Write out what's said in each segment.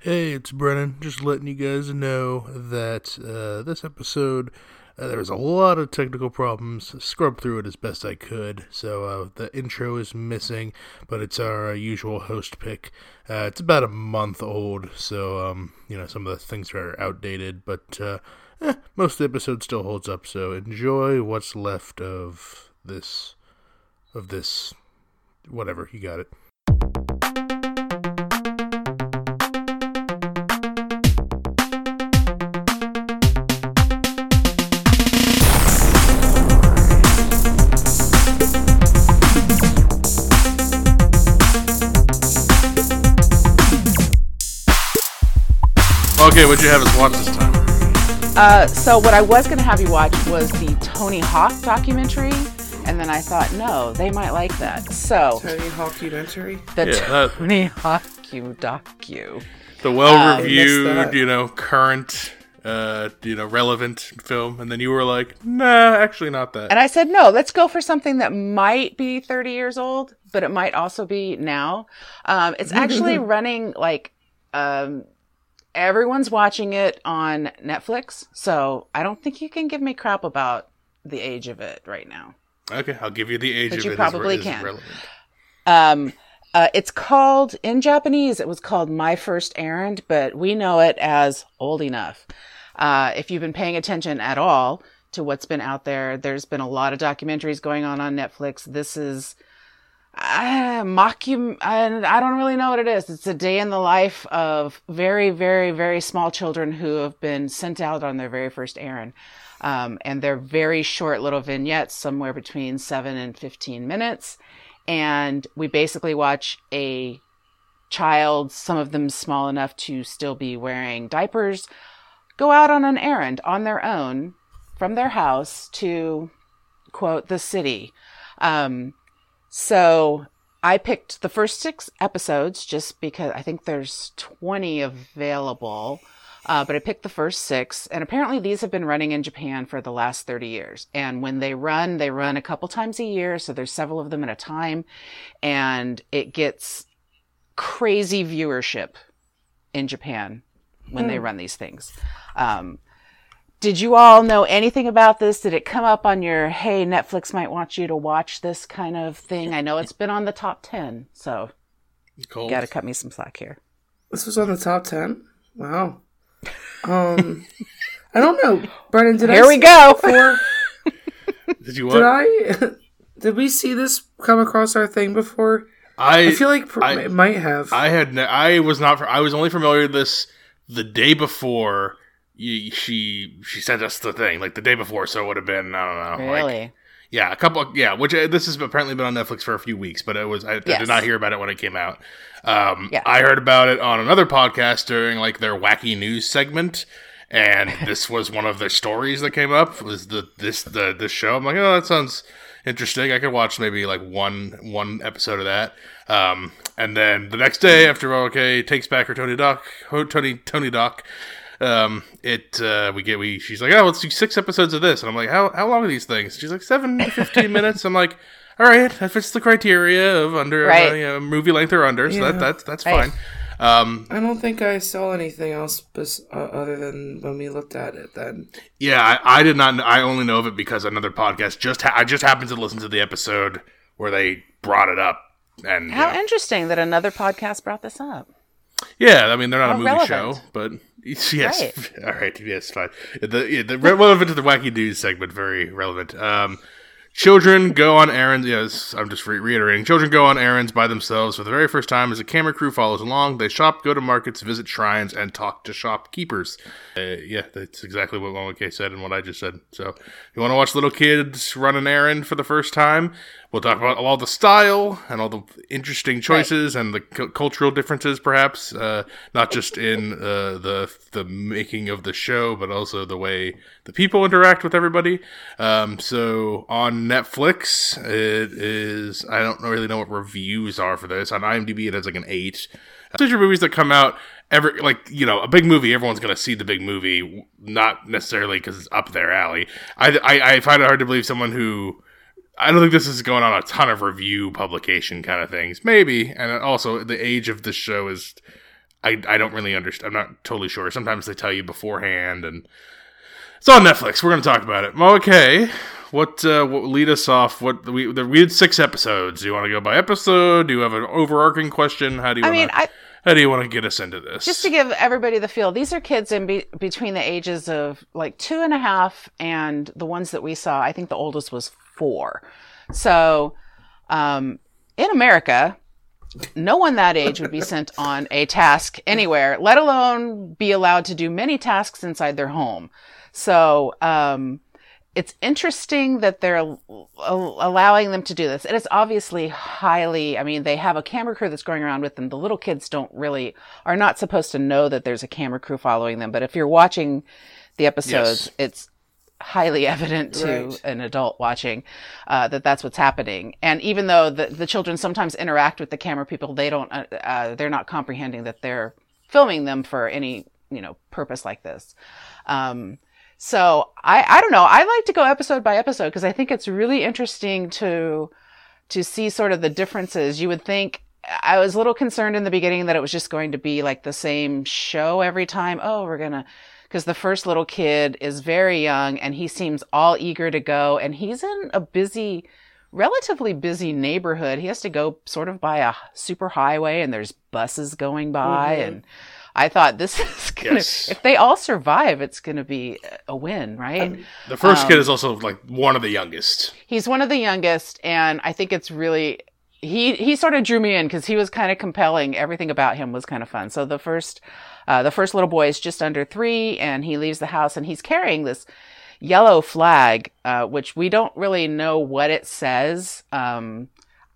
Hey, it's Brennan. Just letting you guys know that uh, this episode uh, there was a lot of technical problems. Scrubbed through it as best I could, so uh, the intro is missing, but it's our uh, usual host pick. Uh, it's about a month old, so um, you know some of the things are outdated, but uh, eh, most of the episode still holds up. So enjoy what's left of this, of this, whatever you got it. Okay, what'd you have us watch this time? Uh, so what I was going to have you watch was the Tony Hawk documentary, and then I thought, no, they might like that. So Tony Hawk documentary. the Yeah, that- Tony Hawk you docu. The well-reviewed, that. you know, current, uh, you know, relevant film, and then you were like, nah, actually not that. And I said, no, let's go for something that might be 30 years old, but it might also be now. Um, it's actually running like, um, everyone's watching it on Netflix. So I don't think you can give me crap about the age of it right now. Okay, I'll give you the age But of you it. probably is, can. relevant. Um, uh, it's called in Japanese. It was called My First Errand, but we know it as Old Enough. Uh, if you've been paying attention at all to what's been out there, there's been a lot of documentaries going on on Netflix. This is uh, mockum. and I don't really know what it is. It's a day in the life of very, very, very small children who have been sent out on their very first errand. Um, and they're very short little vignettes, somewhere between seven and 15 minutes. And we basically watch a child, some of them small enough to still be wearing diapers, go out on an errand on their own from their house to, quote, the city. Um, so I picked the first six episodes just because I think there's 20 available. Uh, but I picked the first six, and apparently these have been running in Japan for the last 30 years. And when they run, they run a couple times a year, so there's several of them at a time, and it gets crazy viewership in Japan when they run these things. Um, did you all know anything about this? Did it come up on your hey Netflix might want you to watch this kind of thing? I know it's been on the top 10, so Cold. you got to cut me some slack here. This was on the top ten. Wow. Um, I don't know, Brennan. Did Here I we go. it Before? Did you Did? I? Did we see this come across our thing before? I, I feel like pr- I- it might have. I had ne- I was not I was only familiar with this the day before you, she she sent us the thing like the day before so it would have been I don't know like Really? yeah a couple yeah which uh, this has apparently been on Netflix for a few weeks but it was I, I did not hear about it when it came out. Um Yeah. I heard about it on another podcast during like their wacky news segment and this was one of the stories that came up was the this the this show. I'm like oh that sounds interesting. I could watch maybe like one one episode of that. Um and then the next day after okay takes back her Tony Doc Tony Tony Doc um it uh we get we she's like oh let's do six episodes of this and I'm like how how long are these things she's like seven to 15 minutes I'm like all right that fits the criteria of under Right. uh, you know, movie length or under so Yeah. that that's that's Right. fine um I don't think I saw anything else bes- uh, other than when we looked at it. Then Yeah, I, I did not. I only know of it because another podcast just. Ha- I just happened to listen to the episode where they brought it up, and How yeah. interesting that another podcast brought this up. Yeah, I mean they're not a movie show, but yes, Right. all right, yes, fine. The the relevant to the wacky news segment, very relevant. Um, Children go on errands. Yes, I'm just re- reiterating. Children go on errands by themselves for the very first time as a camera crew follows along. They shop, go to markets, visit shrines, and talk to shopkeepers. Uh, yeah, that's exactly what Mama K said and what I just said. So, you want to watch little kids run an errand for the first time, we'll talk about all the style and all the interesting choices and the cu- cultural differences, perhaps, uh, not just in uh, the the making of the show, but also the way the people interact with everybody. Um, so on Netflix, it is I don't really know what reviews are for this. On IMDb, it has like an eight. These are movies that come out every like you know a big movie. Everyone's gonna see the big movie, not necessarily because it's up their alley. I, I I find it hard to believe someone who I don't think this is going on a ton of review publication kind of things. Maybe, and also the age of the show is. I I don't really understand. I'm not totally sure. Sometimes they tell you beforehand, and it's on Netflix. We're gonna talk about it. Okay, what uh, what lead us off? What we the, we did six episodes. Do you want to go by episode? Do you have an overarching question? How do you? I wanna, mean, I how do you want to get us into this? just to give everybody the feel, these are kids in be- between the ages of like two and a half and the ones that we saw. I think the oldest was four. So, um, in America, no one that age would be sent on a task anywhere, let alone be allowed to do many tasks inside their home. So, um, it's interesting that they're al- allowing them to do this. And it's obviously highly, I mean, they have a camera crew that's going around with them. The little kids don't really, are not supposed to know that there's a camera crew following them. But if you're watching the episodes, Yes. it's highly evident to Right. an adult watching uh, that that's what's happening. And even though the, the children sometimes interact with the camera people, they don't, uh, uh, they're not comprehending that they're filming them for any, you know, purpose like this. Um, so I, I don't know. I like to go episode by episode because I think it's really interesting to, to see sort of the differences. You would think I was a little concerned in the beginning that it was just going to be like the same show every time. Oh, we're going to, because the first little kid is very young and he seems all eager to go and he's in a busy, relatively busy neighborhood. He has to go sort of by a super highway and there's buses going by Mhm. and I thought this is gonna, Yes. if they all survive, it's going to be a win, right? Um, the first kid um, is also like one of the youngest. he's one of the youngest and i think it's really he he sort of drew me in because he was kind of compelling. Everything about him was kind of fun. So the first uh, the first little boy is just under three and he leaves the house and he's carrying this yellow flag uh, which we don't really know what it says. Um,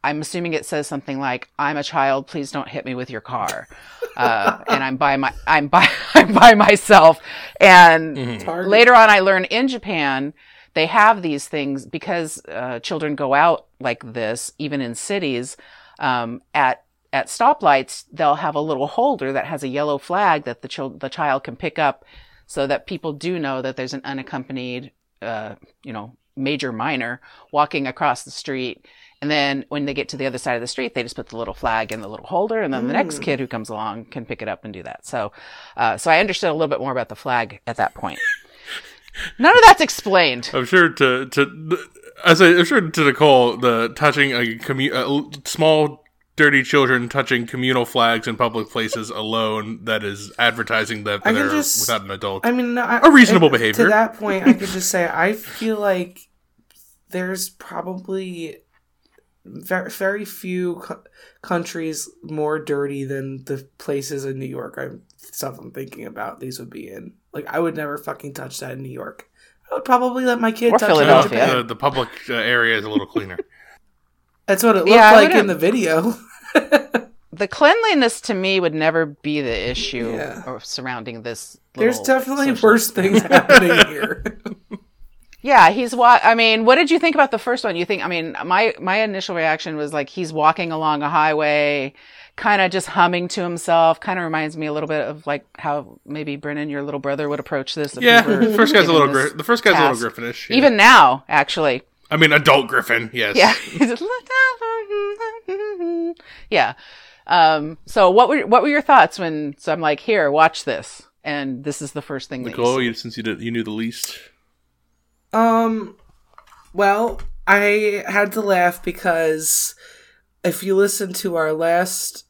i'm assuming it says something like i'm a child please don't hit me with your car uh, and i'm by my i'm by i'm by myself. And Mhm. Later on i learned in japan they have these things because uh, children go out like this even in cities um, at at stoplights they'll have a little holder that has a yellow flag that the child the child can pick up so that people do know that there's an unaccompanied uh, you know major minor walking across the street. And then when they get to the other side of the street they just put the little flag in the little holder and then the next Mm. kid who comes along can pick it up and do that. So uh, so i understood a little bit more about the flag at that point none of that's explained I'm sure to to as I, I'm sure to Nicole the touching a commu- uh, small dirty children touching communal flags in public places alone that is advertising that I can they're just- without an adult. I mean, I, A reasonable I- behavior. To that point, I could just say I feel like there's probably very, very few co- countries more dirty than the places in New York. I'm stuff I'm thinking about. These would be in. Like, I would never fucking touch that in New York. I would probably let my kid Or touch it in Philadelphia. The, the public uh, area is a little cleaner. That's what it looked Yeah, like in the video. the cleanliness to me would never be the issue Yeah. or surrounding this. There's definitely social- worse things happening here. Yeah, he's wa- I mean, what did you think about the first one? You think? I mean, my my initial reaction was like he's walking along a highway, kind of just humming to himself. Kind of reminds me a little bit of like how maybe Brennan, your little brother, would approach this. Yeah, the first guy's a little gri- the first guy's a little griffinish. yeah. Even now, actually, I mean, adult griffin. Yes. yeah, yeah. Um, so what were what were your thoughts when? So I'm like, here, watch this, and this is the first thing that you Nicole, you, since you did, you knew the least. Um, well, I had to laugh because if you listen to our last,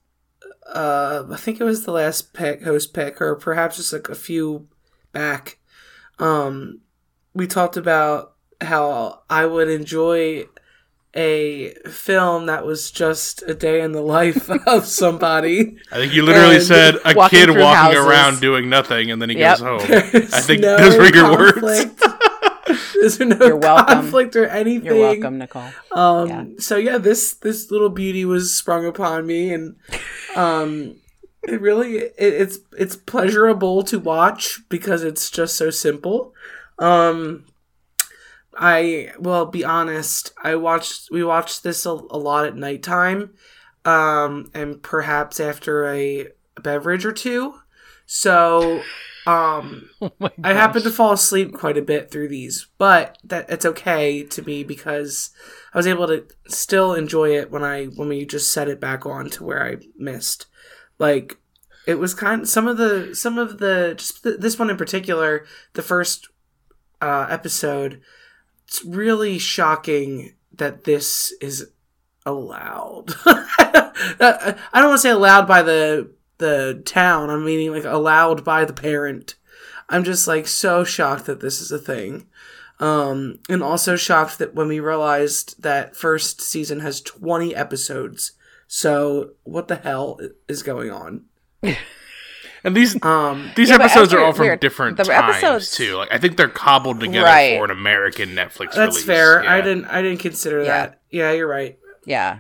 uh, I think it was the last pick, host pick, or perhaps just like a few back, um, we talked about how I would enjoy a film that was just a day in the life of somebody. I think you literally said a walking kid walking houses. around doing nothing, and then he Yep. goes home. There's I think no those were your words. There's no You're welcome. conflict or anything. You're welcome, Nicole. Um, Yeah. so yeah, this this little beauty was sprung upon me, and um, it really it, it's it's pleasurable to watch because it's just so simple. Um, I will be honest. I watched we watched this a, a lot at nighttime, um, and perhaps after a, beverage or two. So, um, Oh I happen to fall asleep quite a bit through these, but that it's okay to me because I was able to still enjoy it when I when we just set it back on to where I missed. Like it was kind of, some of the some of the just th- this one in particular the first uh, episode it's really shocking that this is allowed i don't want to say allowed by the the town i'm meaning like allowed by the parent i'm just like so shocked that this is a thing um and also shocked that when we realized that first season has 20 episodes so what the hell is going on And these um these Yeah, but episodes are all from different The times episodes- too. Like I think they're cobbled together Right. for an American Netflix That's release. fair. I didn't. I didn't consider Yeah. that. Yeah, you're right. Yeah.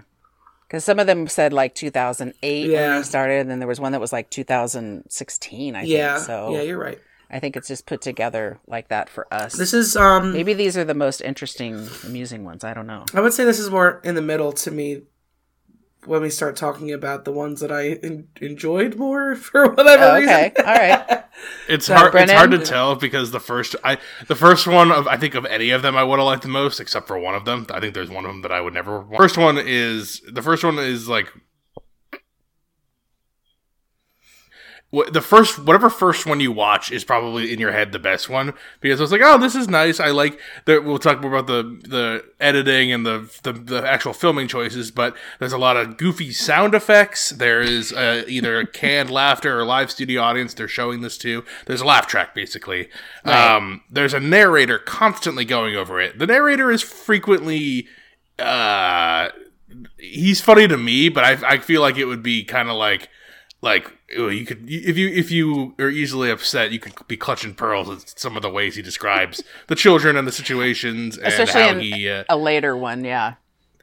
Because some of them said like 2008 when Yeah. they started, and then there was one that was like 2016, I Yeah. think. So yeah, you're right. I think it's just put together like that for us. This is um. Maybe these are the most interesting, amusing ones. I don't know. I would say this is more in the middle to me. When we start talking about the ones that I en- enjoyed more for whatever Oh, reason. okay. All right. It's So, hard. It's hard to tell because the first, I the first one of I think of any of them I would have liked the most, except for one of them. I think there's one of them that I would never. Want. First one is the first one is like. The first, whatever first one you watch is probably in your head the best one because I was like, oh, this is nice. I like that. We'll talk more about the the editing and the, the the actual filming choices, but there's a lot of goofy sound effects. There is uh, either canned laughter or live studio audience they're showing this to. There's a laugh track basically. Right. Um, there's a narrator constantly going over it. The narrator is frequently uh he's funny to me, but I I feel like it would be kind of like like oh, you could if you if you are easily upset, you could be clutching pearls at some of the ways he describes the children and the situations and Especially how in he uh, a later one, yeah.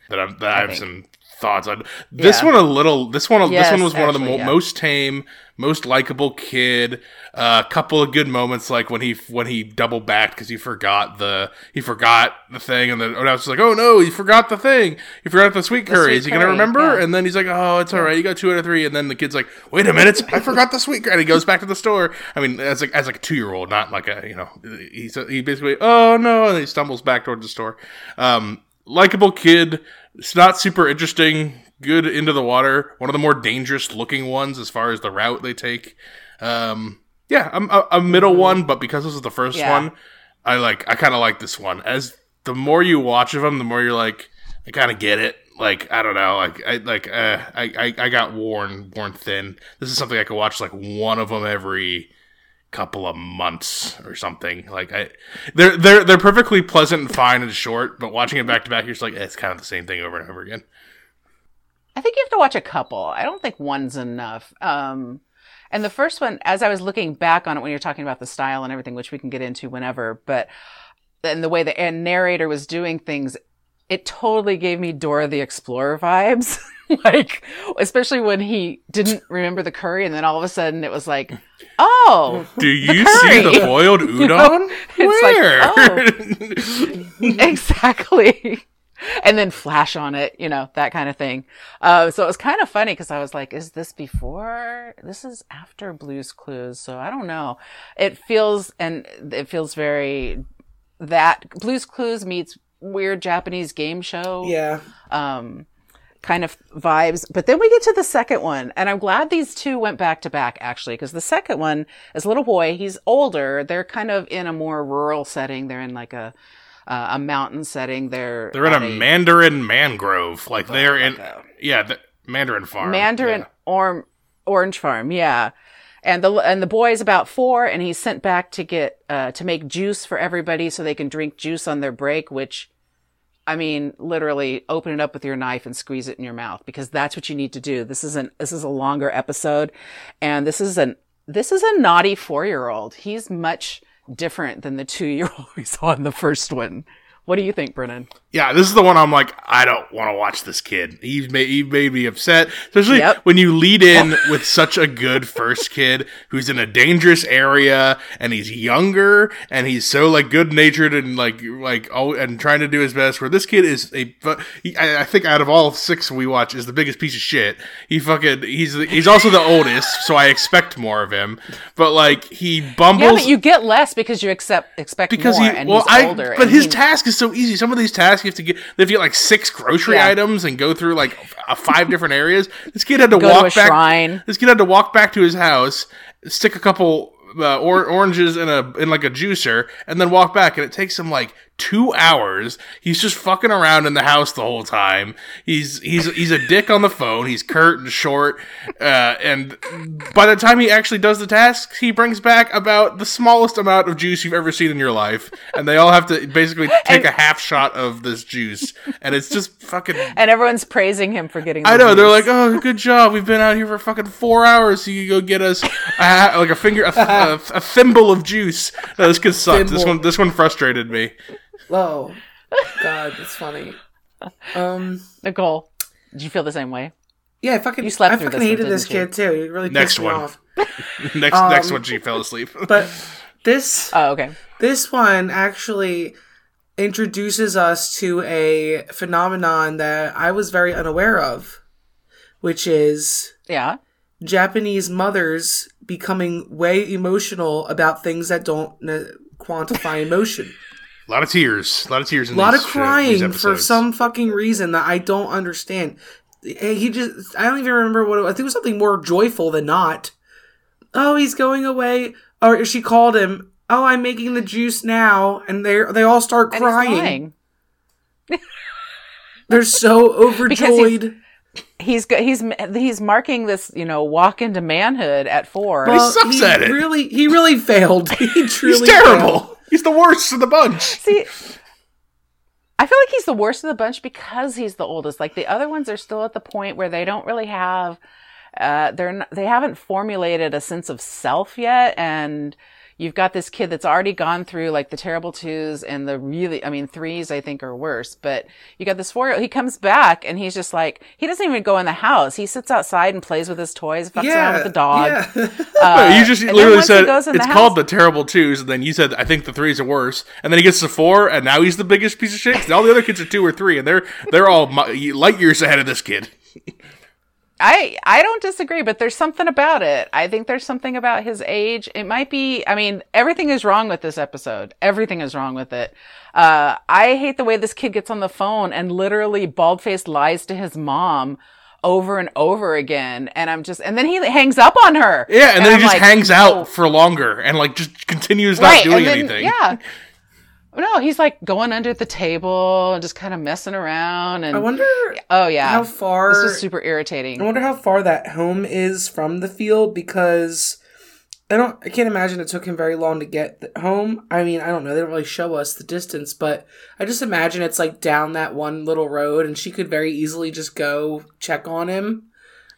that, I'm, that I, have some thoughts on. This Yeah. one a little. This one. this one was one of the mo- yeah. most tame, most likable kid. A couple of good moments, like when he when he double backed because he forgot the he forgot the thing, and then and I was like, oh no, he forgot the thing. He forgot the sweet curry. sweet Is he gonna remember? yeah. And then he's like, oh, it's all right. You got two out of three. And then the kid's like, wait a minute, I forgot the sweet curry. And he goes back to the store. I mean, as like as like a two year old, not like a you know. He's he basically, oh no, and he stumbles back towards the store. Um, likable kid. It's not super interesting. Good into the water. One of the more dangerous looking ones as far as the route they take. Um, yeah, I'm a, a middle one, but because this is the first Yeah. one, I like. I kind of like this one. As the more you watch of them, the more you're like, I kind of get it. Like I don't know, like I like uh, I, I I got worn worn thin. This is something I could watch like one of them every couple of months or something. Like I, they're they're they're perfectly pleasant and fine and short, but watching it back to back, you're just like, eh, it's kind of the same thing over and over again. I think you have to watch a couple. I don't think one's enough. Um, and the first one, as I was looking back on it when you're talking about the style and everything, which we can get into whenever, but and the way the narrator was doing things, it totally gave me Dora the Explorer vibes. like, especially when he didn't remember the curry, and then all of a sudden it was like, oh, Do you see the boiled udon? It's like, Where? exactly. And then flash on it, you know, that kind of thing. Uh, so it was kind of funny because I was like, is this before? This is after Blue's Clues. So I don't know. It feels, and it feels very that Blue's Clues meets weird Japanese game show Yeah. um, kind of vibes. But then we get to the second one, and I'm glad these two went back to back actually, because the second one is a little boy. He's older. They're kind of in a more rural setting. They're in like a uh, a mountain setting. They're They're in at a Mandarin mangrove. Like they're in, a- yeah, the Mandarin farm. Mandarin Yeah. or orange farm, yeah. And the and the boy's about four, and he's sent back to get uh, to make juice for everybody so they can drink juice on their break. Which, I mean, literally, open it up with your knife and squeeze it in your mouth because that's what you need to do. This is an this is a longer episode, and this is an this is a naughty four year old. He's much different than the two year old we saw in the first one. What do you think, Brennan? Yeah, this is the one I'm like, I don't want to watch this kid. He's made, he made me upset, especially Yep. when you lead in with such a good first kid who's in a dangerous area and he's younger and he's so like good natured and like like oh and trying to do his best. Where this kid is a, he, I, I think out of all six we watch is the biggest piece of shit. He fucking he's he's also the oldest, so I expect more of him. But like he bumbles. Yeah, but you get less because you accept expect because more, he and well he's I older. but his he- task is so easy. Some of these tasks you have to get they have to get like six grocery Yeah. items and go through like five different areas. This kid had to Go to walk a back. shrine. This kid had to walk back to his house, stick a couple uh, or- oranges in a in like a juicer, and then walk back. And it takes him like two hours. He's just fucking around in the house the whole time. He's he's he's a dick on the phone. He's curt and short. Uh, and by the time he actually does the tasks, he brings back about the smallest amount of juice you've ever seen in your life. And they all have to basically take a half shot of this juice, and it's just fucking And everyone's praising him for getting. I know they're like, "Oh, good job! We've been out here for fucking four hours. So you go get us a, like a finger, a, a, a thimble of juice." No, this kid sucked. This one, this one frustrated me. Oh, God, that's funny. Um, Nicole. Did you feel the same way? yeah, I fucking, You slept I through fucking this one, hated this didn't kid too. He really Next pissed me one. off. Next, Um, next one, she fell asleep. But this, Oh, okay. this one actually introduces us to a phenomenon that I was very unaware of, which is Yeah. Japanese mothers becoming way emotional about things that don't uh, quantify emotion. A lot of tears. A lot of tears. In a lot of these, uh, crying for some fucking reason that I don't understand. He just, I don't even remember what it was. I think it was something more joyful than not. Oh, he's going away. Or she called him. Oh, I'm making the juice now, and they they all start crying. They're so overjoyed. He's go- he's he's marking this, you know, walk into manhood at four. Well, sucks he at it. Really, he really failed. He truly he's truly terrible. failed. He's the worst of the bunch. See, I feel like he's the worst of the bunch because he's the oldest. Like the other ones are still at the point where they don't really have, uh, they're not, they haven't formulated a sense of self yet, and you've got this kid that's already gone through like the terrible twos and the really, I mean, threes I think are worse. But you got this four. He comes back and he's just like he doesn't even go in the house. He sits outside and plays with his toys, fucks around with the dog. Yeah. Uh, you just literally said it's the called house- the terrible twos, and then you said I think the threes are worse, and then he gets to four, and now he's the biggest piece of shit. 'cause all the other kids are two or three, and they're they're all mi- light years ahead of this kid. I I don't disagree, but there's something about it. I think there's something about his age. It might be. I mean, everything is wrong with this episode. Everything is wrong with it. Uh, I hate the way this kid gets on the phone and literally bald faced lies to his mom over and over again. And I'm just, and then he hangs up on her. Yeah, and, then I'm he just like, hangs out for longer and like just continues not right, doing then, anything. Yeah. No, he's like going under the table and just kind of messing around. And I wonder oh yeah, how far. this is super irritating. I wonder how far that home is from the field because I don't. I can't imagine it took him very long to get home. I mean, I don't know. They don't really show us the distance, but I just imagine it's like down that one little road, and she could very easily just go check on him.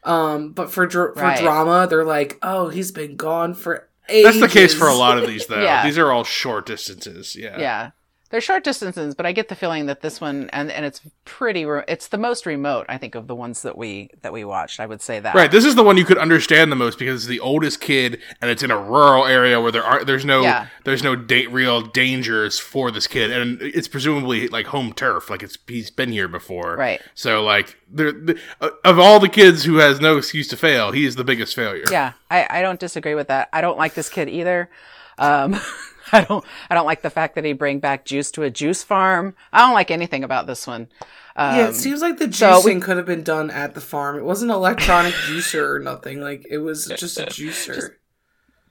Um, but for dr- for Right. drama, they're like, "Oh, he's been gone for ages." That's the case for a lot of these, though. Yeah. These are all short distances. Yeah. Yeah. They're short distances, but I get the feeling that this one and and it's pretty re- it's the most remote I think of the ones that we that we watched. I would say that. Right. This is the one you could understand the most because it's the oldest kid, and it's in a rural area where there are there's no Yeah. there's no date real dangers for this kid, and it's presumably like home turf, like it's he's been here before. Right. So like there the, uh, of all the kids who has no excuse to fail, he is the biggest failure. Yeah. I I don't disagree with that. I don't like this kid either. Um I don't I don't like the fact that he bring back juice to a juice farm. I don't like anything about this one. Um, Yeah, it seems like the so juicing we- could have been done at the farm. It wasn't an electronic juicer or nothing. Like it was just a juicer.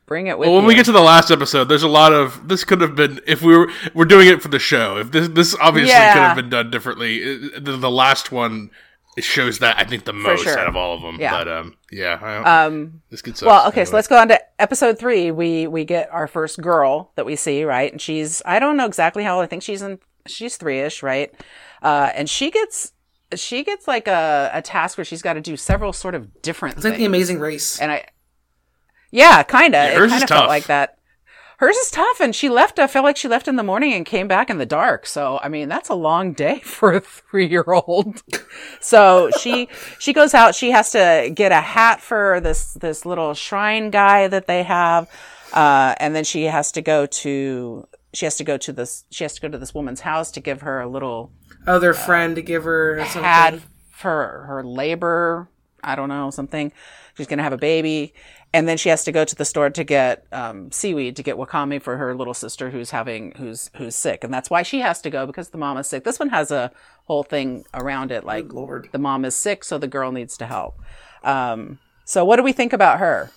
bring it with Well, when you. we get to the last episode, there's a lot of this could have been if we were we're doing it for the show. If this this obviously Yeah. could have been done differently. The, the last one it shows that I think the most sure. out of all of them. Yeah. But um, yeah, I don't, um this could suck. Well, okay, so let's go on to episode three. We we get our first girl that we see, right? And she's I don't know exactly how old. I think she's in she's three ish, right? Uh, and she gets she gets like a, a task where she's got to do several sort of different It's like the. Amazing Race. and I, yeah, kind of. Yeah, hers it is kind of felt tough. like that. Hers is tough, and she left. I felt like she left in the morning and came back in the dark. So, I mean, that's a long day for a three-year-old. so she she goes out. She has to get a hat for this this little shrine guy that they have, uh, and then she has to go to she has to go to this she has to go to this woman's house to give her a little other their friend to give her something. pad for her labor. I don't know something. She's to have a baby. And then she has to go to the store to get um, seaweed to get wakame for her little sister who's having who's who's sick, and that's why she has to go because the mom is sick. This one has a whole thing around it, like Lord. the mom is sick, so the girl needs to help. Um, so what do we think about her?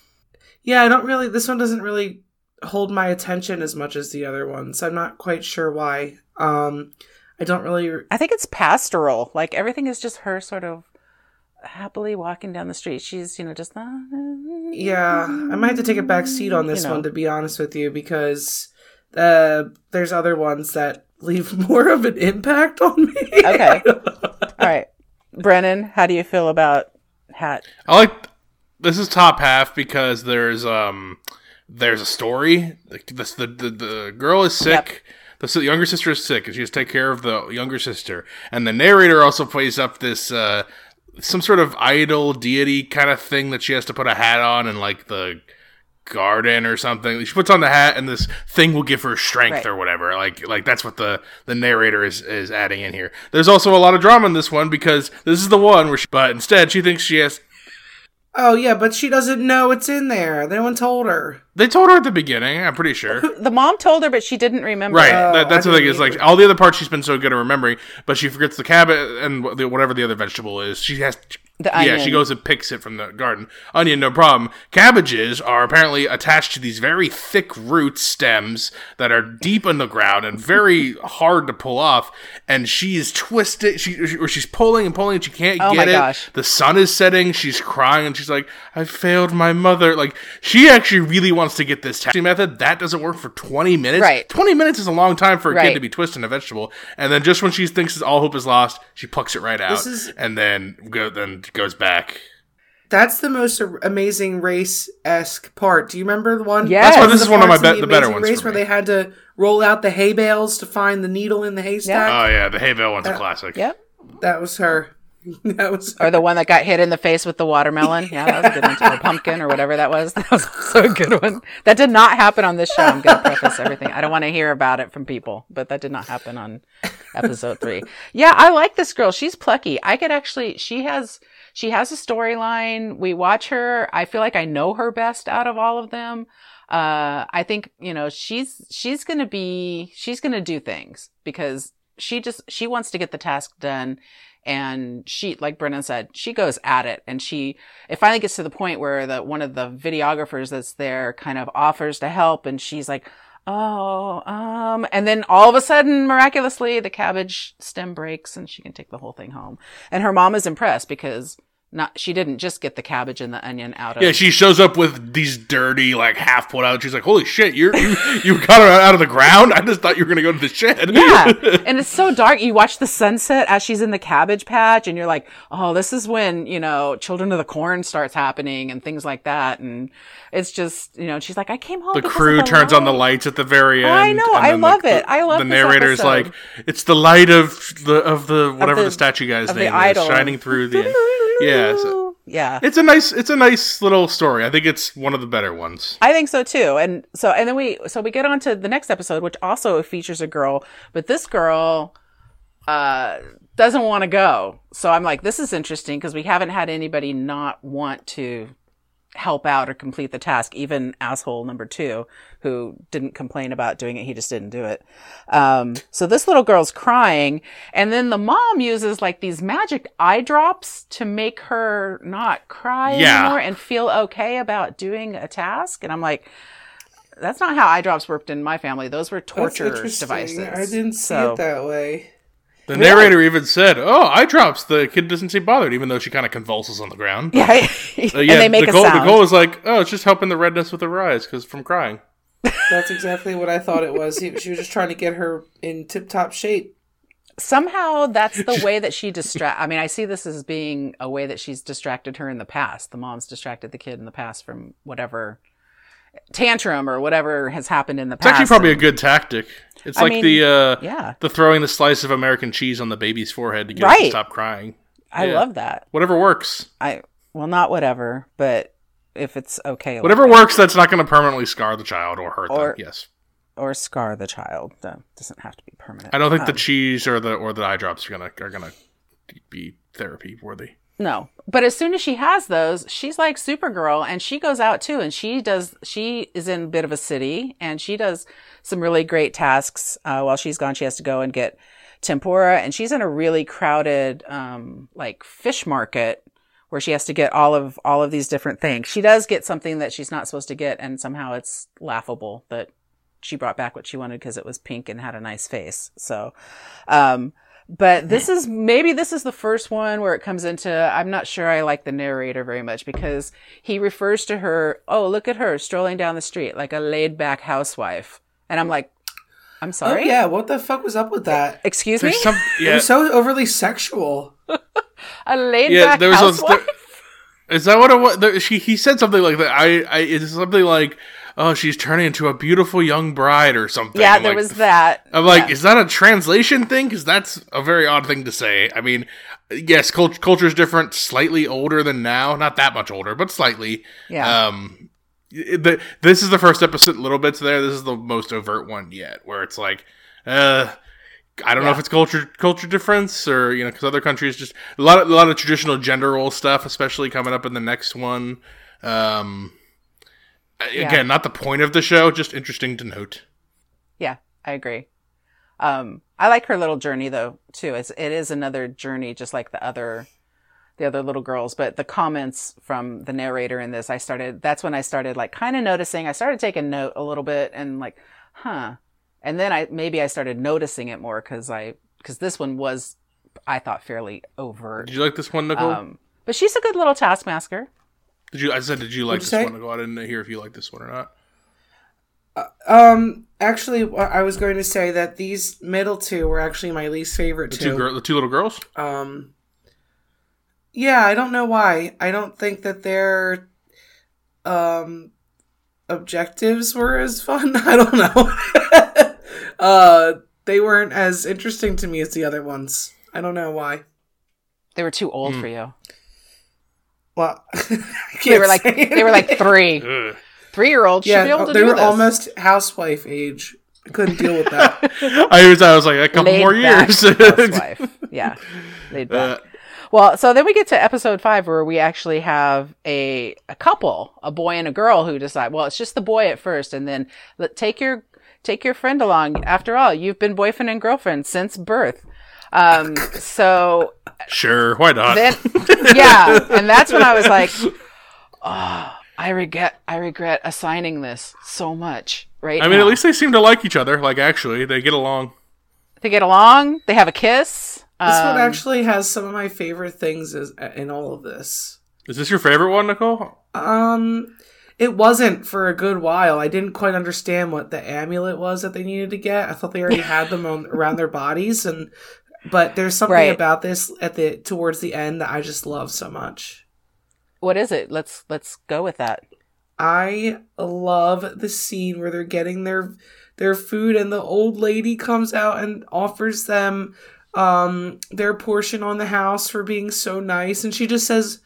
Yeah, I don't really. This one doesn't really hold my attention as much as the other ones. I'm not quite sure why. Um, I don't really. I think it's pastoral. Like everything is just her sort of happily walking down the street. She's, you know, just Yeah, I might have to take a back seat on this You know. one to be honest with you because uh, there's other ones that leave more of an impact on me. Okay. All right. Brennan, how do you feel about Hat? I like this is top half because there's um there's a story. The the the, the girl is sick. The si- younger sister is sick, and she has to take care of the younger sister. And the narrator also plays up this uh some sort of idol deity kind of thing that she has to put a hat on and like the garden or something. She puts on the hat, and this thing will give her strength Right. or whatever. Like like that's what the the narrator is is adding in here. There's also a lot of drama in this one because this is the one where, she, but instead she thinks she has. Oh yeah, but she doesn't know it's in there. No one told her. They told her at the beginning. I'm pretty sure. The mom told her, but she didn't remember. Right, Oh, that, that's I the thing. Is like all the other parts she's been so good at remembering, but she forgets the cabbage and whatever the other vegetable is. She has, The yeah, onion. she goes and picks it from the garden. Onion, no problem. Cabbages are apparently attached to these very thick root stems that are deep in the ground and very hard to pull off. And she's twisted, she, she or she's pulling and pulling, and she can't Oh get my it. gosh. The sun is setting. She's crying, and she's like, "I failed my mother." Like she actually really wants to get this testing method. That doesn't work for twenty minutes. Right. 20 minutes is a long time for a kid to be twisting a vegetable. And then just when she thinks all hope is lost, she plucks it right out This is- and then go then goes back. That's the most amazing race esque part. Do you remember the one? Yes. That's why this is one of my parts be- the better ones Race for where me. they had to roll out the hay bales to find the needle in the haystack. Oh yeah, the hay bale one's a classic. Yep. That was her. that was Or the one that got hit in the face with the watermelon. Yeah, that was a good one. too. Or pumpkin or whatever that was. That was also a good one. That did not happen on this show. I'm going to preface everything. I don't want to hear about it from people, but that did not happen on episode three. Yeah, I like this girl. She's plucky. I could actually, she has, she has a storyline. We watch her. I feel like I know her best out of all of them. Uh, I think, you know, she's, she's going to be, she's going to do things because she just, she wants to get the task done and she like brennan said she goes at it and she it finally gets to the point where the one of the videographers that's there kind of offers to help and she's like oh um and then all of a sudden miraculously the cabbage stem breaks and she can take the whole thing home. And her mom is impressed because not she didn't just get the cabbage and the onion out of Yeah, she shows up with these dirty, like half pulled out. She's like, "Holy shit, you're, you you got her out of the ground! I just thought you were gonna go to the shed." yeah and it's so dark you watch the sunset as she's in the cabbage patch and you're like oh this is when you know children of the corn starts happening and things like that and it's just you know she's like i came home the crew the turns on the lights at the very end. I know, I then the- love it. I love the this narrator's episode. like, "It's the light of the of the whatever the, the- statue guy's of name idol. is shining through the." yeah, so- yeah it's a nice it's a nice little story. I think it's one of the better ones. I think so too. And so, and then we, so we get on to the next episode, which also features a girl, but this girl, uh, doesn't want to go. So I'm like, this is interesting because we haven't had anybody not want to help out or complete the task. Even asshole number two, who didn't complain about doing it. He just didn't do it. Um, so this little girl's crying and then the mom uses like these magic eye drops to make her not cry Yeah. anymore and feel okay about doing a task. And I'm like, that's not how eye drops worked in my family. Those were torture devices. I didn't see So- it that way. The narrator even said, "Oh, eye drops." The kid doesn't seem bothered, even though she kind of convulses on the ground. Yeah, Uh, and they make Nicole, a sound. Nicole was like, "Oh, it's just helping the redness with her eyes because from crying." That's exactly what I thought it was. He, she was just trying to get her in tip top shape. Somehow that's the way that she distract. I mean, I see this as being a way that she's distracted her in the past. The mom's distracted the kid in the past from whatever tantrum or whatever has happened in the It's past. actually probably a good tactic. It's I like mean, the uh, yeah. the throwing the slice of American cheese on the baby's forehead to get her to stop crying. I yeah. love that. Whatever works. I well, not whatever, but if it's okay, like Whatever that. works that's not going to permanently scar the child or hurt Or- them. Yes. or scar the child. That doesn't have to be permanent. I don't think the Um, cheese or the or the eye drops are gonna are gonna be therapy worthy. No. But as soon as she has those, she's like Supergirl and she goes out too and she does, she is in a bit of a city and she does some really great tasks. Uh, while she's gone, she has to go and get tempura and she's in a really crowded, um, like fish market where she has to get all of, all of these different things. She does get something that she's not supposed to get and somehow it's laughable that she brought back what she wanted because it was pink and had a nice face. So, um, but this is maybe this is the first one where it comes into I'm not sure I like the narrator very much because he refers to her, oh, look at her strolling down the street like a laid back housewife. And I'm like, I'm Oh sorry? yeah, what the fuck was up with that? Excuse me? There's some It yeah. was so overly sexual. a laid Yeah, back there was a- housewife? Is that what it was? There, she he said something like that. I I it's something like, oh, she's turning into a beautiful young bride or something. yeah, I'm there like, was that. I'm like, Yeah. is that a translation thing? Because that's a very odd thing to say. I mean, yes, cult- culture is different, slightly older than now, not that much older, but slightly. Yeah. Um, the, this is the first episode, little bits there. This is the most overt one yet, where it's like, uh, I don't know if it's culture culture difference or you know because other countries just a lot of a lot of traditional gender role stuff, especially coming up in the next one. Um, Yeah. again, not the point of the show, just interesting to note. Yeah, I agree. Um, I like her little journey though too. It's it is another journey, just like the other the other little girls. But the comments from the narrator in this, I started. That's when I started like kind of noticing. I started taking note a little bit and like, huh. And then I maybe I started noticing it more because I because this one was I thought fairly overt. Did you like this one, Nicole? Um, but she's a good little taskmaster. Did you? I said, did you like What'd this you say? one? Nicole? I didn't hear if you like this one or not. Um, actually, I was going to say that these middle two were actually my least favorite The two. two girl, the two little girls. Um, yeah, I don't know why. I don't think that their um objectives were as fun. I don't know. uh, they weren't as interesting to me as the other ones. I don't know why. They were too old Hmm. for you. Well, They were like they were like three. Ugh. Three year olds should be yeah, able to they do were this. almost housewife age. I couldn't deal with that. I was, I was like a couple Laid more back years. housewife. Yeah, laid Uh. Well, so then we get to episode five where we actually have a a couple, a boy and a girl, who decide. Well, it's just the boy at first, and then let, take your take your friend along. After all, you've been boyfriend and girlfriend since birth. Um, so sure, why not? then, yeah, and that's when I was like, oh, I regret I regret assigning this so much. Right? I mean, now. at least they seem to like each other. Like, actually, they get along. they get along. They have a kiss. This one Um, actually has some of my favorite things as, in all of this. Is this your favorite one, Nicole? Um, it wasn't for a good while. I didn't quite understand what the amulet was that they needed to get. I thought they already had them on, around their bodies, and but there's something Right. about this at the towards the end that I just love so much. what is it? Let's let's go with that. I love the scene where they're getting their their food and the old lady comes out and offers them um their portion on the house for being so nice and she just says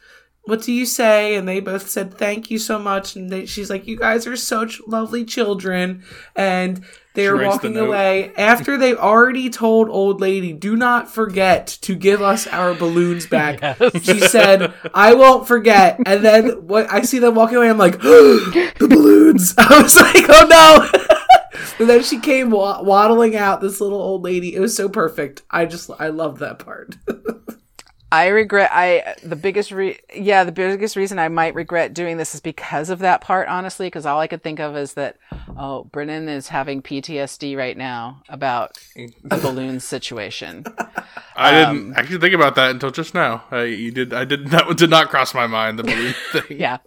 what do you say and they both said thank you so much and they, she's like you guys are such lovely children and She they're writes the walking away after they already told old lady do not forget to give us our balloons back she said, "I won't forget." And then what I see them walking away, I'm like, "The balloons!" I was like, "Oh no!" and then she came wa- waddling out, this little old lady. It was so perfect. I just, I love that part. I regret I the biggest re yeah the biggest reason I might regret doing this is because of that part honestly because all I could think of is that oh Brennan is having PTSD right now about the balloon situation I Um, didn't actually think about that until just now. I, you did. I did. That did not cross my mind. The balloon thing. yeah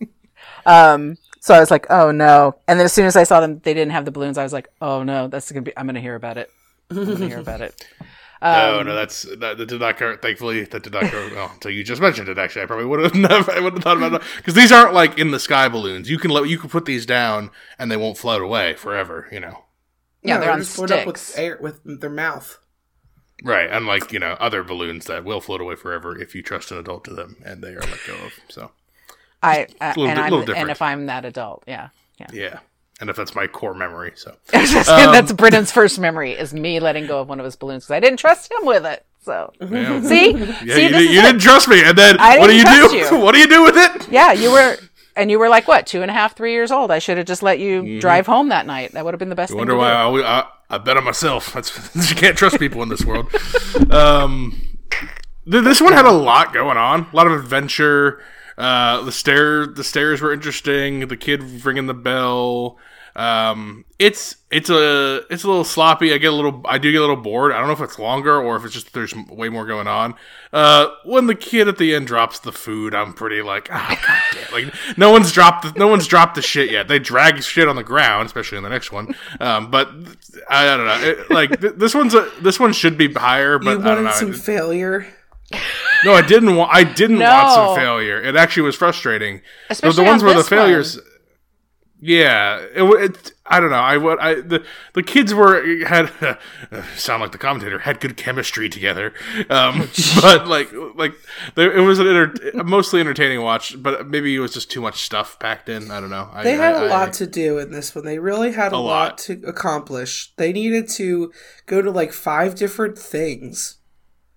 um so I was like oh no and then as soon as I saw them they didn't have the balloons I was like oh no that's gonna be I'm gonna hear about it I'm gonna hear about it No, Um, no, that's that, that did not go. Thankfully, that did not go well until you just mentioned it. Actually, I probably would have never. I would have thought about it because these aren't like in the sky balloons. You can let you can put these down and they won't float away forever. You know, yeah No, they're on just put up sticks with air with their mouth. right? Unlike you know other balloons that will float away forever if you trust an adult to them and they are let go of. So I, I little and di- I'm little and if I'm that adult yeah yeah yeah, and if that's my core memory. So That's Brennan's first memory is me letting go of one of his balloons because I didn't trust him with it. So yeah. see, Yeah, see, you, did, you didn't trust me, and then what do you do? you. what do you do with it? Yeah, you were, and you were like what, two and a half, three years old. I should have just let you drive home that night. That would have been the best I thing Mm-hmm. wonder why I, do. always, I I bet on myself. That's you can't trust people in this world. Um, th- this one had a lot going on, a lot of adventure. Uh, the stair, the stairs were interesting. The kid ringing the bell. Um, it's it's a it's a little sloppy. I get a little, I do get a little bored. I don't know if it's longer or if it's just there's way more going on. Uh, when the kid at the end drops the food, I'm pretty like, oh god damn. Like no one's dropped the, no one's dropped the shit yet. They drag shit on the ground, especially in the next one. Um, but I, I don't know. It, like th- this one's a, this one should be higher, but You I don't wanted know. some failure. no, I didn't want. I didn't want some failure. It actually was frustrating. The- Especially the ones on where the failures. one. Failures. Yeah, it, it. I don't know. I what I the the kids were had sound like the commentator had good chemistry together. Um, but like like there, it was an enter, mostly entertaining watch. But maybe it was just too much stuff packed in. I don't know. I, They had a a lot to do in this one. They really had a, lot. lot. to accomplish. They needed to go to like five different things.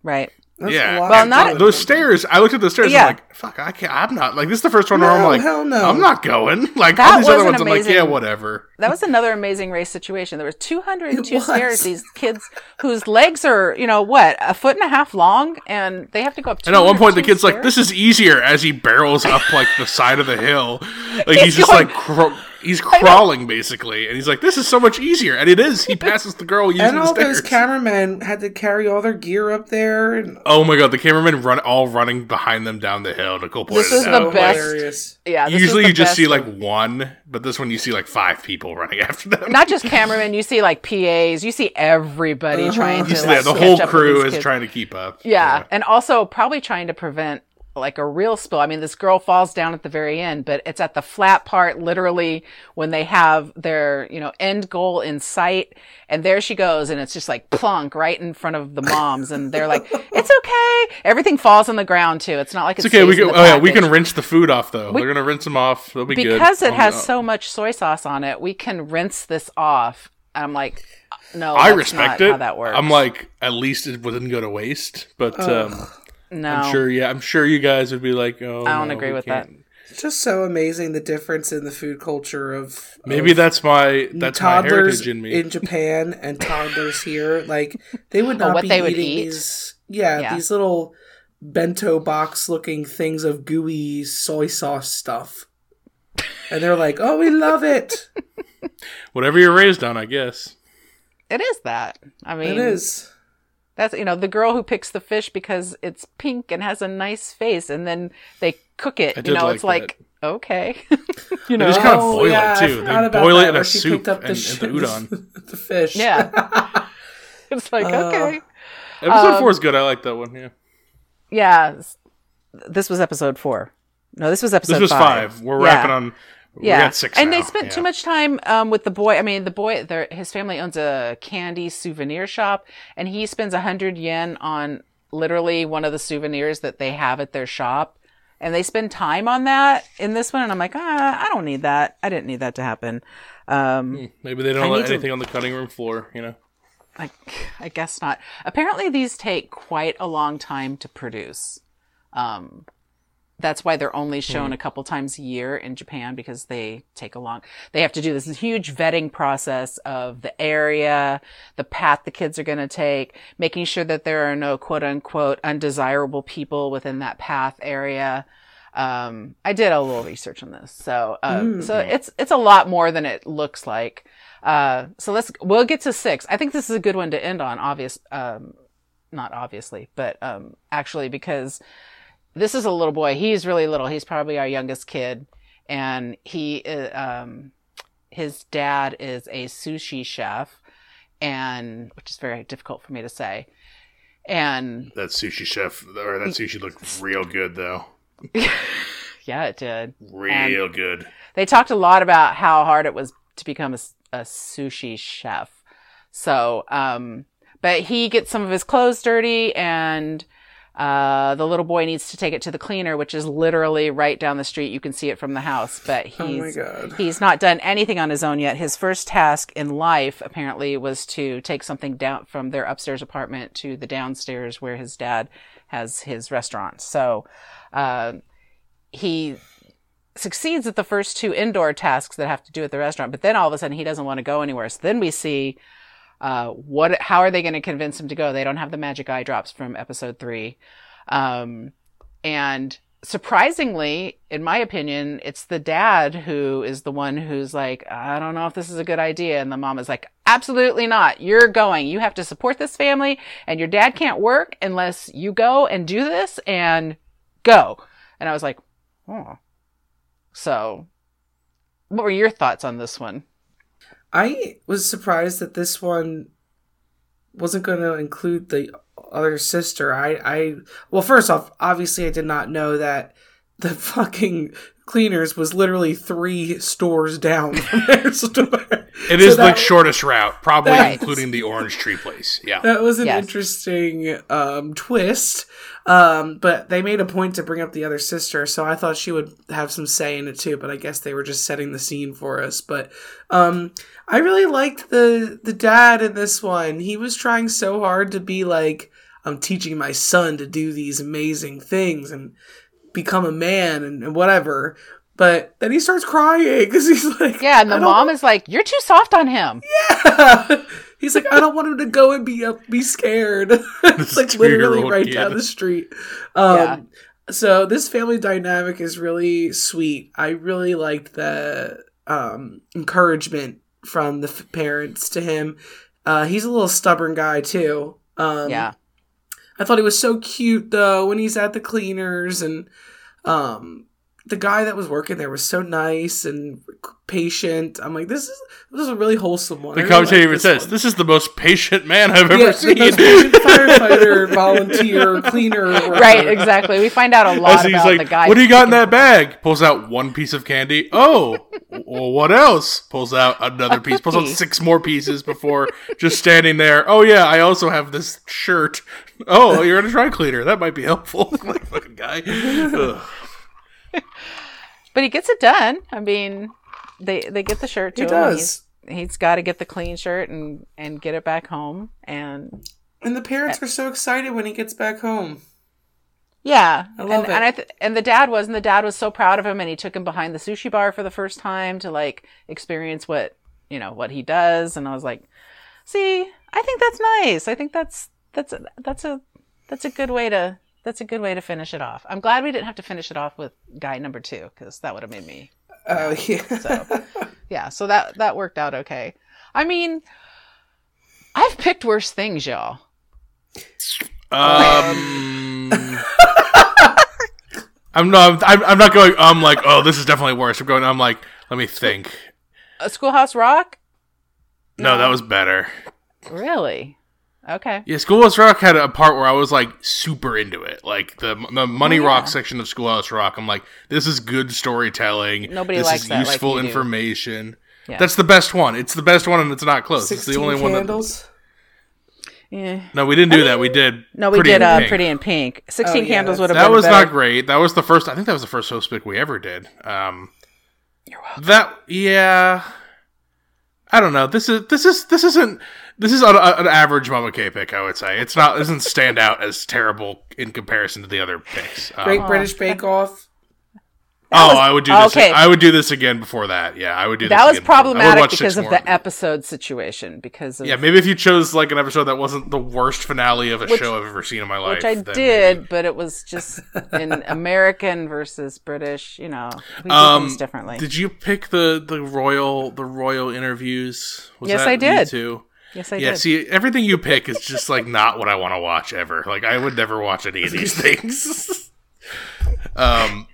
Right. That's yeah, a lot Well, not- those stairs. I looked at the stairs. Yeah. I'm like, fuck, I can't. I'm not like this. Is the first one where I'm like, hell no. I'm not going. Like That all these other was an ones, I'm like, yeah, whatever. That was another amazing race situation. There was 202 was. stairs. These kids whose legs are, you know, what, a foot and a half long, and they have to go up. I know at one point the 202 kid's like, "This is easier" as he barrels up like the side of the hill, like He's he's, just going- like cro- he's crawling basically, and he's like, "This is so much easier," and it is. He passes the girl using and the all stairs. those cameramen had to carry all their gear up there. And oh my god, the cameramen run all running behind them down the hill. Nicole pointed This it is out. the best. hilarious. Yeah. this was Usually the you just see like one. one, but this one you see like five people running after them. not just cameramen. You see like PAs. You see everybody uh-huh. trying to. Like, that, the catch whole up with crew these is kids. trying to keep up. Yeah, and also probably trying to prevent like a real spill. I mean, this girl falls down at the very end, but it's at the flat part, literally, when they have their, you know, end goal in sight. And there she goes, and it's just like plunk right in front of the moms. And they're like, it's okay. Everything falls on the ground, too. It's not like it's, It's okay. We can. Oh the yeah, we can rinse the food off though. They're gonna rinse them off. They'll be good. Because it Oh, has no. so much soy sauce on it, we can rinse this off. I'm like, no, I that's respect not it. How that works. I'm like, at least it wouldn't go to waste. But um, no. I'm sure. Yeah, I'm sure you guys would be like, oh, I don't no, agree with that. can't. It's just so amazing the difference in the food culture of Maybe of that's my that's my toddlers heritage in me. Japan and toddlers here. Like they would not what be they would eating eat? these. Yeah, Yeah. these little bento box looking things of gooey soy sauce stuff. And they're like, "Oh, we love it." Whatever you're raised on, I guess. It is that. I mean, It is. That's you know the girl who picks the fish because it's pink and has a nice face, and then they cook it. I You did know, like it's like okay, you They know, just kind of Oh, boil yeah, it too. They about boil it in a soup picked up and, and the sh- udon. the fish. yeah. it's like Uh, okay, Episode Um, four is good. I like that one. Yeah, yeah. This was episode four. No, this was episode. this was five. five. We're Yeah. wrapping on. We Yeah, got six and now. they spent Yeah. too much time um, with the boy. I mean, the boy, his family owns a candy souvenir shop, and he spends a hundred yen on literally one of the souvenirs that they have at their shop. And they spend time on that in this one, and I'm like, ah, I don't need that. I didn't need that to happen. Um, Maybe they don't I let need to- anything on the cutting room floor. You know. I, I guess not. Apparently, these take quite a long time to produce. Um, that's why they're only shown a couple times a year in Japan because they take a long. They have to do this huge vetting process of the area, the path the kids are going to take, making sure that there are no quote unquote undesirable people within that path area. Um, I did a little research on this, so uh, so it's it's a lot more than it looks like. Uh, so let's we'll get to six. I think this is a good one to end on. Obvious, um, not obviously, but um, actually because this is a little boy. He's really little. He's probably our youngest kid, and he uh, um, his dad is a sushi chef, and which is very difficult for me to say. And That sushi chef or that sushi looked real good though. yeah, it did. Real good. they talked a lot about how hard it was to become a sushi chef. So, um, but he gets some of his clothes dirty and, Uh, the little boy needs to take it to the cleaner, which is literally right down the street. You can see it from the house, but Oh he's God. he's not done anything on his own yet. His first task in life apparently was to take something down from their upstairs apartment to the downstairs where his dad has his restaurant. So, uh, he succeeds at the first two indoor tasks that have to do at the restaurant, but then all of a sudden he doesn't want to go anywhere. So then we see uh, what how are they going to convince him to go? They don't have the magic eye drops from episode three, um, and surprisingly, in my opinion, it's the dad who is the one who's like, I don't know if this is a good idea, and the mom is like, absolutely not. You're going. You have to support this family, and your dad can't work unless you go and do this and go. And I was like, oh. So, what were your thoughts on this one? I was surprised that this one wasn't going to include the other sister. I, I, well, first off, obviously, I did not know that the fucking cleaners was literally three stores down from their store. It is So the that- shortest route, probably Right. including the orange tree place. Yeah. That was an Yes. interesting um, twist. Um, but they made a point to bring up the other sister, so I thought she would have some say in it too. But I guess they were just setting the scene for us. But um, I really liked the the dad in this one. He was trying so hard to be like, I'm teaching my son to do these amazing things and become a man and, and whatever. But then he starts crying because he's like, Yeah, and the "I don't mom is like, "You're too soft on him." Yeah, he's like, I don't want him to go and be up, be scared. it's like literally right kid. down the street. Um, Yeah. So this family dynamic is really sweet. I really liked the um, encouragement from the f- parents to him. Uh, he's a little stubborn guy too. Um, yeah, I thought he was so cute though when he's at the cleaners and um the guy that was working there was so nice and patient. I'm like, this is this is a really wholesome one. I The really commentator like even this says, one. "This is the most patient man I've ever Yeah, seen." the most firefighter, volunteer, cleaner, worker. right, exactly. We find out a lot As he's about like, the guy. "What do you got in that bag?" Pulls out one piece of candy. Oh, well, what else? Pulls out another piece. Pulls out six more pieces before just standing there. Oh yeah, I also have this shirt. Oh, you're in a dry cleaner. That might be helpful. like fucking guy. Ugh. But he gets it done. I mean, they they get the shirt to He him. does. He's, he's got to get the clean shirt and and get it back home. And And the parents are so excited when he gets back home. yeah, I love and it. and I th- and the dad was, and the dad was so proud of him, and he took him behind the sushi bar for the first time to like experience what you know what he does. And I was like, see, I think that's nice. I think that's that's a, that's a that's a good way to that's a good way to finish it off. I'm glad we didn't have to finish it off with guy number two because that would have made me Oh yeah. So yeah, so that that worked out okay. I mean, I've picked worse things, y'all. Um, I'm not. I'm, I'm not going. I'm like, oh, this is definitely worse. I'm going. I'm like, let me think. A Schoolhouse Rock? No, that was better. Really? Okay. Yeah, Schoolhouse Rock had a part where I was like super into it, like the the Money Oh, yeah. Rock section of Schoolhouse Rock. I'm like, this is good storytelling. Nobody this likes is that useful you do. information. Yeah. That's the best one. It's the best one, and it's not close. It's the Sixteen only one. That, candles. Yeah. no, we didn't do that. We did. No, we Pretty did in uh, Pink. Pretty in Pink. Sixteen Oh, yeah, Candles would have been. That been was better. not great. That was the first. I think that was the first host pick we ever did. Um, You're welcome. That yeah, I don't know. This is this is this isn't this is an, an average Mama K pick. I would say it's not doesn't stand out as terrible in comparison to the other picks. Um, Great British Bake Off. oh, was- I would do this. okay. I would do this again before that. Yeah, I would do. That this was again before- I would problematic watch because of more. the episode situation. Because of Yeah, maybe if you chose like an episode that wasn't the worst finale of a Which- show I've ever seen in my life, which I then did, maybe. but it was just in American versus British. You know, we Um, things differently. Did you pick the the royal the royal interviews? Was Yes, that I you did. too? Yes, I yeah, did. see, everything you pick is just like not what I want to watch ever. Like I would never watch any of these things. um,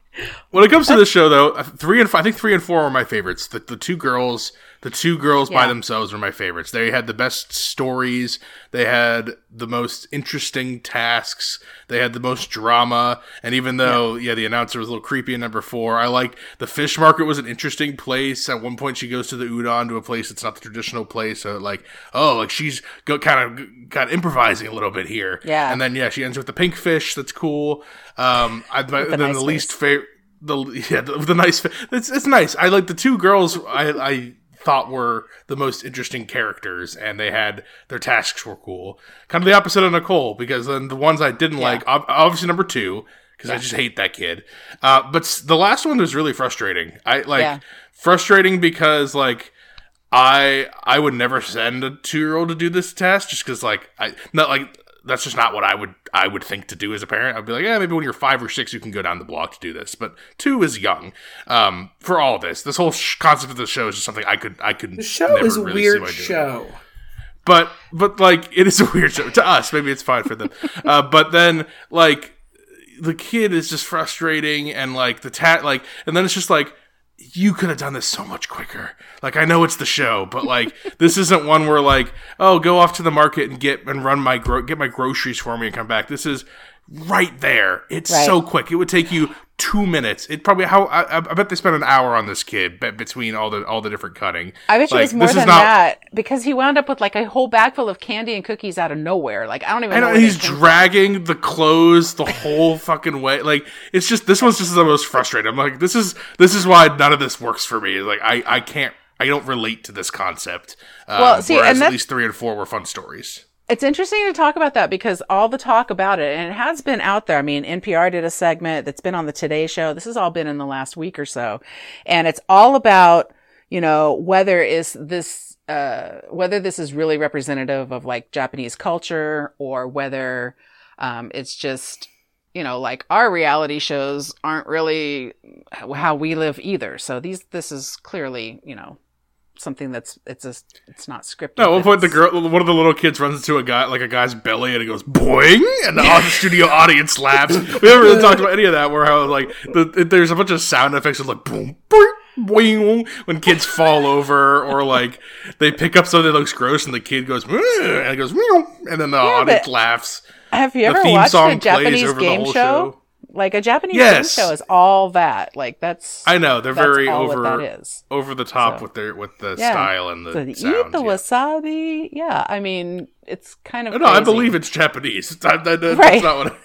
when it comes to this show, though, uh, three and f- I think three and four are my favorites. The, the two girls The two girls by themselves were my favorites. They had the best stories. They had the most interesting tasks. They had the most drama. And even though, yeah, the announcer was a little creepy in number four, I liked the fish market was an interesting place. At one point, she goes to the udon to a place that's not the traditional place. So, like, oh, like she's go, kind of got improvising a little bit here. Yeah. And then, yeah, she ends with the pink fish. That's cool. Um, I, the then nice the least favorite the yeah the, the nice it's it's nice. I like the two girls. I I thought were the most interesting characters, and they had their tasks were cool. Kind of the opposite of Nicole, because then the ones I didn't like, obviously number two, because I just hate that kid. Uh, but the last one was really frustrating. I like Yeah. frustrating because like. I I would never send a two year old to do this test just because like I not like that's just not what I would I would think to do as a parent. I'd be like, yeah, maybe when you're five or six, you can go down the block to do this. But two is young um, for all this. This whole sh- concept of the show is just something I could I could. The show is a really weird doing. show. But but like it is a weird show to us. Maybe it's fine for them. uh, but then like the kid is just frustrating and like the tat like and then it's just like you could have done this so much quicker. Like I know it's the show, but like this isn't one where like oh go off to the market and get and run my gro- get my groceries for me and come back. This is right there. It's Right. so quick. It would take you two minutes. It probably how I, I bet they spent an hour on this kid be- between all the all the different cutting. I bet Like, it was more than not- that because he wound up with like a whole bag full of candy and cookies out of nowhere. Like I don't even I know. know he's came from. dragging the clothes the whole fucking way. Like it's just this one's just the most frustrating. I'm like, this is this is why none of this works for me. Like I I can't I don't relate to this concept. Uh, Well, see, whereas and at least three and four were fun stories. It's interesting to talk about that because all the talk about it, and it has been out there. I mean, NPR did a segment that's been on the Today Show. This has all been in the last week or so. And it's all about, you know, whether is this, uh, whether this is really representative of like Japanese culture or whether, um, it's just, you know, like our reality shows aren't really how we live either. So these, this is clearly, you know, something that's, it's a, it's not scripted. No, at one point the girl, one of the little kids runs into a guy, like a guy's belly, and it goes boing, and the studio audience laughs. We haven't really talked about any of that. Where how like the, there's a bunch of sound effects of like boom, boing, boing, when kids fall over, or like they pick up something that looks gross, and the kid goes and it goes and then the audience laughs. Have you The ever watched a Japanese game show? show. Like a Japanese Yes. game show is all that. Like that's I know they're very over that is. over the top So- with their with the Yeah. style and the So eat sound. the yeah. wasabi. Yeah, I mean it's kind of No, I believe it's Japanese. That- that- that's Right. not what.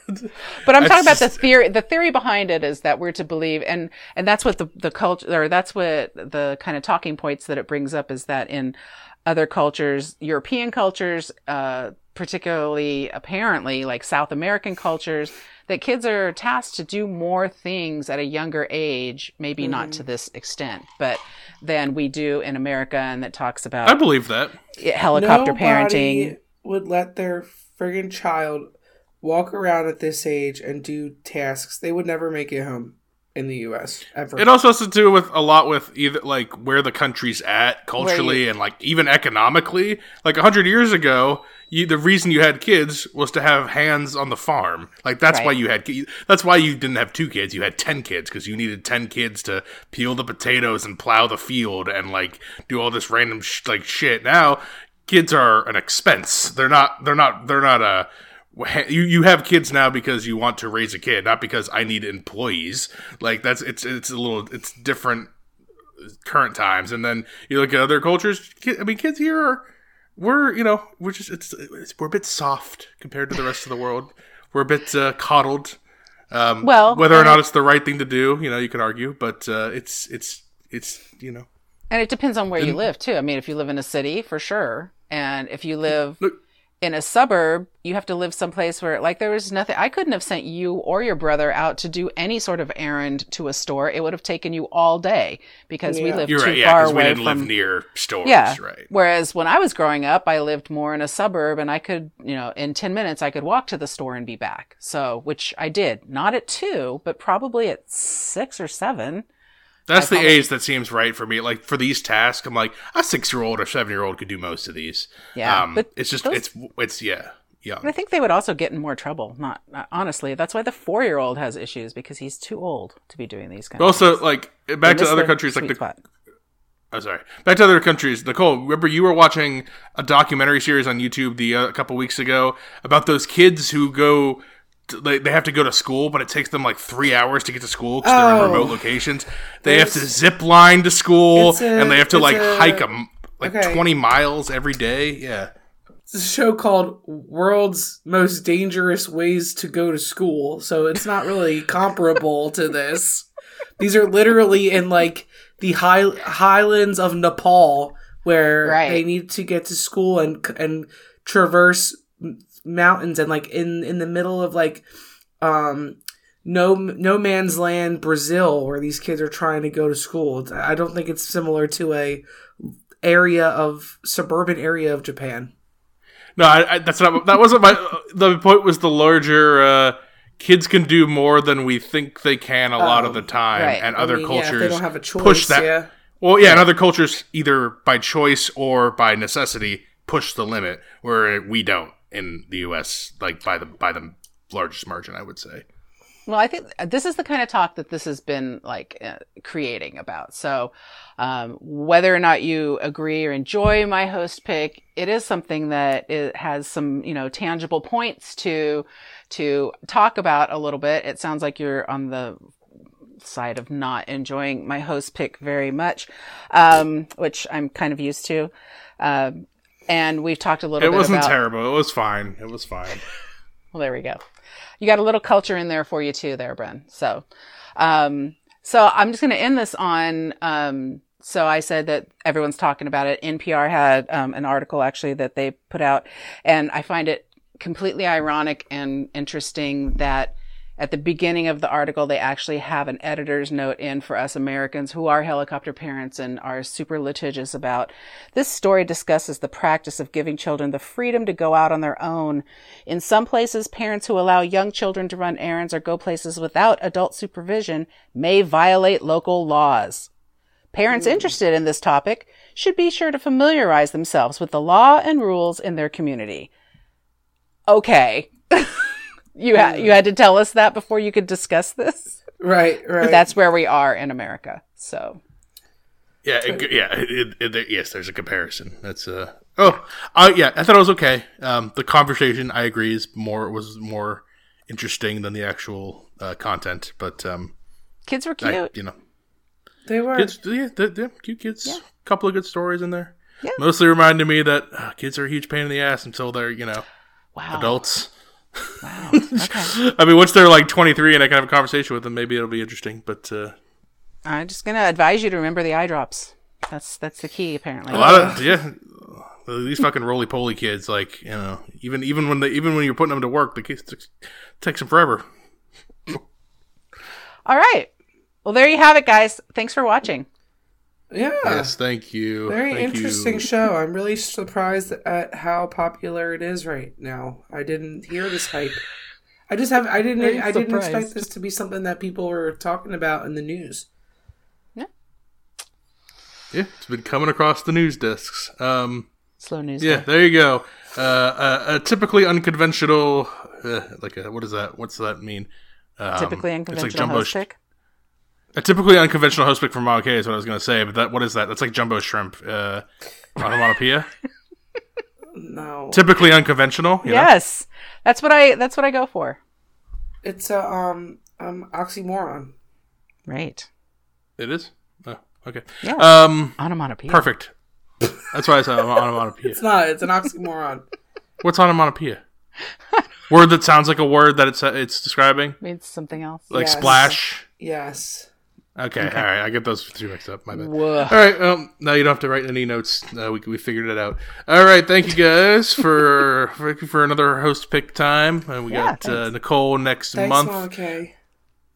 But I'm talking about the theory. The theory behind it is that we're to believe, and and that's what the the culture, or that's what the kind of talking points that it brings up is that in other cultures, European cultures, uh, particularly apparently like South American cultures, that kids are tasked to do more things at a younger age, maybe not to mm. this extent, but than we do in America, and that talks about I believe that. helicopter Nobody parenting. would let their friggin' child walk around at this age and do tasks. They would never make it home in the U.S. ever. It also has to do with a lot with either like where the country's at culturally you- and like even economically. Like a hundred years ago, you, the reason you had kids was to have hands on the farm. Like that's why you had. That's why you didn't have two kids. You had ten kids because you needed ten kids to peel the potatoes and plow the field and like do all this random sh- like shit. Now kids are an expense. They're not. They're not. They're not uh, a. You you have kids now because you want to raise a kid, not because I need employees. Like that's it's it's a little it's different uh, current times. And then you look at other cultures. I mean, kids here are we're you know we're just it's, it's we're a bit soft compared to the rest of the world. We're a bit uh, coddled. Um, Well, whether or not it's the right thing to do, you know, you can argue, but uh, it's it's it's you know. And it depends on where you live too. I mean, if you live in a city, for sure. And if you live Look- in a suburb, you have to live someplace where, like, there was nothing. I couldn't have sent you or your brother out to do any sort of errand to a store. It would have taken you all day because we Yeah. live You're too right, yeah, far because we away didn't from. live near stores, yeah. right? Whereas when I was growing up, I lived more in a suburb and I could, you know, in 10 minutes, I could walk to the store and be back. So, which I did. Not at two, but probably at six or seven. That's the probably- age that seems right for me. Like for these tasks, I'm like a six year old or seven year old could do most of these. Yeah, um, but it's just those- it's it's yeah young. And I think they would also get in more trouble. Not, not- honestly. That's why the four-year-old has issues because he's too old to be doing these kind But of also things. like back to other countries like the spot. Oh, sorry. Back to other countries. Nicole, remember you were watching a documentary series on YouTube the uh, a couple weeks ago about those kids who go. To, they, they have to go to school, but it takes them like three hours to get to school because they're Oh. in remote locations. They have to zip line to school, a- and they have to like a- hike a m like okay. twenty miles every day. Yeah, It's a show called World's Most Dangerous Ways to Go to School, so it's not really comparable to this. These are literally in like the high highlands of Nepal where Right. they need to get to school and and traverse m- mountains and like in in the middle of like um no no man's land Brazil where these kids are trying to go to school. I don't think it's similar to a area of suburban area of Japan. no, I, I, that's not. That wasn't my. The point was the larger. Uh, kids can do more than we think they can a lot of the time, right. and I other mean, yeah, cultures they don't have a choice, push that. yeah. Well, yeah, and other cultures either by choice or by necessity push the limit, where we don't in the U.S. Like by the by the largest margin, I would say. Well, I think this is the kind of talk that this has been like uh, creating about. So, um, whether or not you agree or enjoy my host pick, it is something that it has some, you know, tangible points to to talk about a little bit. It sounds like you're on the side of not enjoying my host pick very much, um, which I'm kind of used to. Um, and we've talked a little bit. It wasn't about. terrible. It was fine. It was fine. Well, there we go. You got a little culture in there for you too, there, Bren. So, um, so I'm just going to end this on. Um, so I said that everyone's talking about it. NPR had um, an article actually that they put out, and I find it completely ironic and interesting that at the beginning of the article they actually have an editor's note in for us Americans who are helicopter parents and are super litigious about this story discusses the practice of giving children the freedom to go out on their own. In some places, parents who allow young children to run errands or go places without adult supervision may violate local laws. Parents hmm. interested in this topic should be sure to familiarize themselves with the law and rules in their community. Okay. you ha- you had to tell us that before you could discuss this. Right, right. But that's where we are in America. So, Yeah, it, yeah. It, it, it- yes, there's a comparison. That's uh. Oh, uh, yeah. I thought it was okay. Um, the conversation, I agree, is more was more interesting than the actual uh, content. But um, kids were cute. I, you know, they were. kids, yeah, they're, they're cute kids. A Couple of good stories in there. Yeah. Mostly reminded me that uh, kids are a huge pain in the ass until they're you know wow. adults. Wow. Okay. I mean, once they're like 23 and I can have a conversation with them, maybe it'll be interesting. But uh, I'm just gonna advise you to remember the eye drops. That's that's the key, apparently. a lot of yeah, these fucking roly poly kids, like you know, even even when they even when you're putting them to work, the kids takes, takes them forever. All right. Well, there you have it, guys. Thanks for watching. Yeah. Yes, thank you. Very Thank interesting You. show. I'm really surprised at how popular it is right now. I didn't hear this hype. I just have I didn't Very I didn't expect this to be something that people were talking about in the news. Yeah, Yeah, it's been coming across the news desks. Um, Slow news. yeah, day. there you go. Uh, a, a typically unconventional, uh, like a, what is that? What's that mean? Um, Typically it's unconventional like jumbo host sh- pick. A typically unconventional host pick from Mama K is what I was going to say, but that what is that? That's like jumbo shrimp. Uh, onomatopoeia. No, typically unconventional. You know? Yes, that's what I that's what I go for. it's a um um oxymoron. Right. It is. Oh, okay. Yeah. Um, Onomatopoeia. perfect. That's why I said onomatopoeia. It's not. It's an oxymoron. What's onomatopoeia? word that sounds like a word that it's it's describing, Means something else. like Yes. splash. yes. Okay, all right. I get those two mixed up. My bad. Whoa. All right. Um, now you don't have to write any notes. Uh, we we figured it out. All right. Thank you guys for for, for another host pick time. And we Yeah, got uh. Nicole next Thanks, month. K.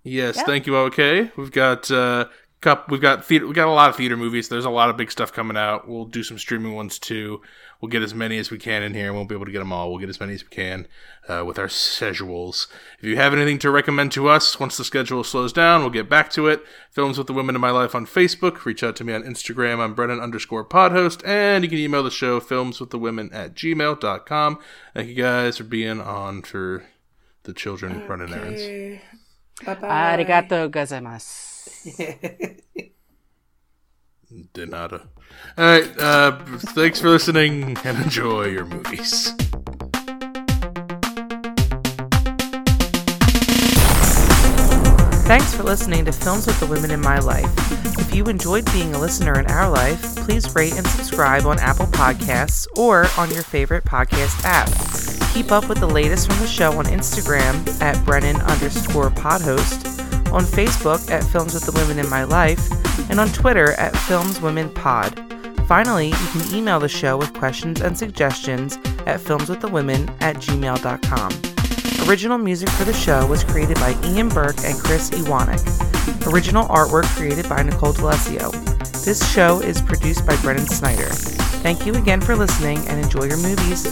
Yes, Yeah. thank you. Okay, we've got uh, cup. We've got theater. We got a lot of theater movies. There's a lot of big stuff coming out. We'll do some streaming ones too. We'll get as many as we can in here. And won't be able to get them all. We'll get as many as we can uh, with our schedules. If you have anything to recommend to us, once the schedule slows down, we'll get back to it. Films with the women in my life on Facebook. Reach out to me on Instagram. I'm Brennan underscore podhost, and you can email the show films with the women at gmail.com. Thank you guys for being on for the children running errands. Bye bye. Arigato gozaimasu. De nada. All right. Uh, thanks for listening and enjoy your movies. Thanks for listening to Films with the Women in My Life. If you enjoyed being a listener in our life, please rate and subscribe on Apple Podcasts or on your favorite podcast app. Keep up with the latest from the show on Instagram at Brennan underscore podhost, on Facebook at Films with the Women in My Life, and on Twitter at Films Women Pod. Finally, you can email the show with questions and suggestions at filmswiththewomen at gmail.com. Original music for the show was created by Ian Burke and Chris Iwanek. Original artwork created by Nicole D'Alessio. This show is produced by Brennan Snyder. Thank you again for listening and enjoy your movies.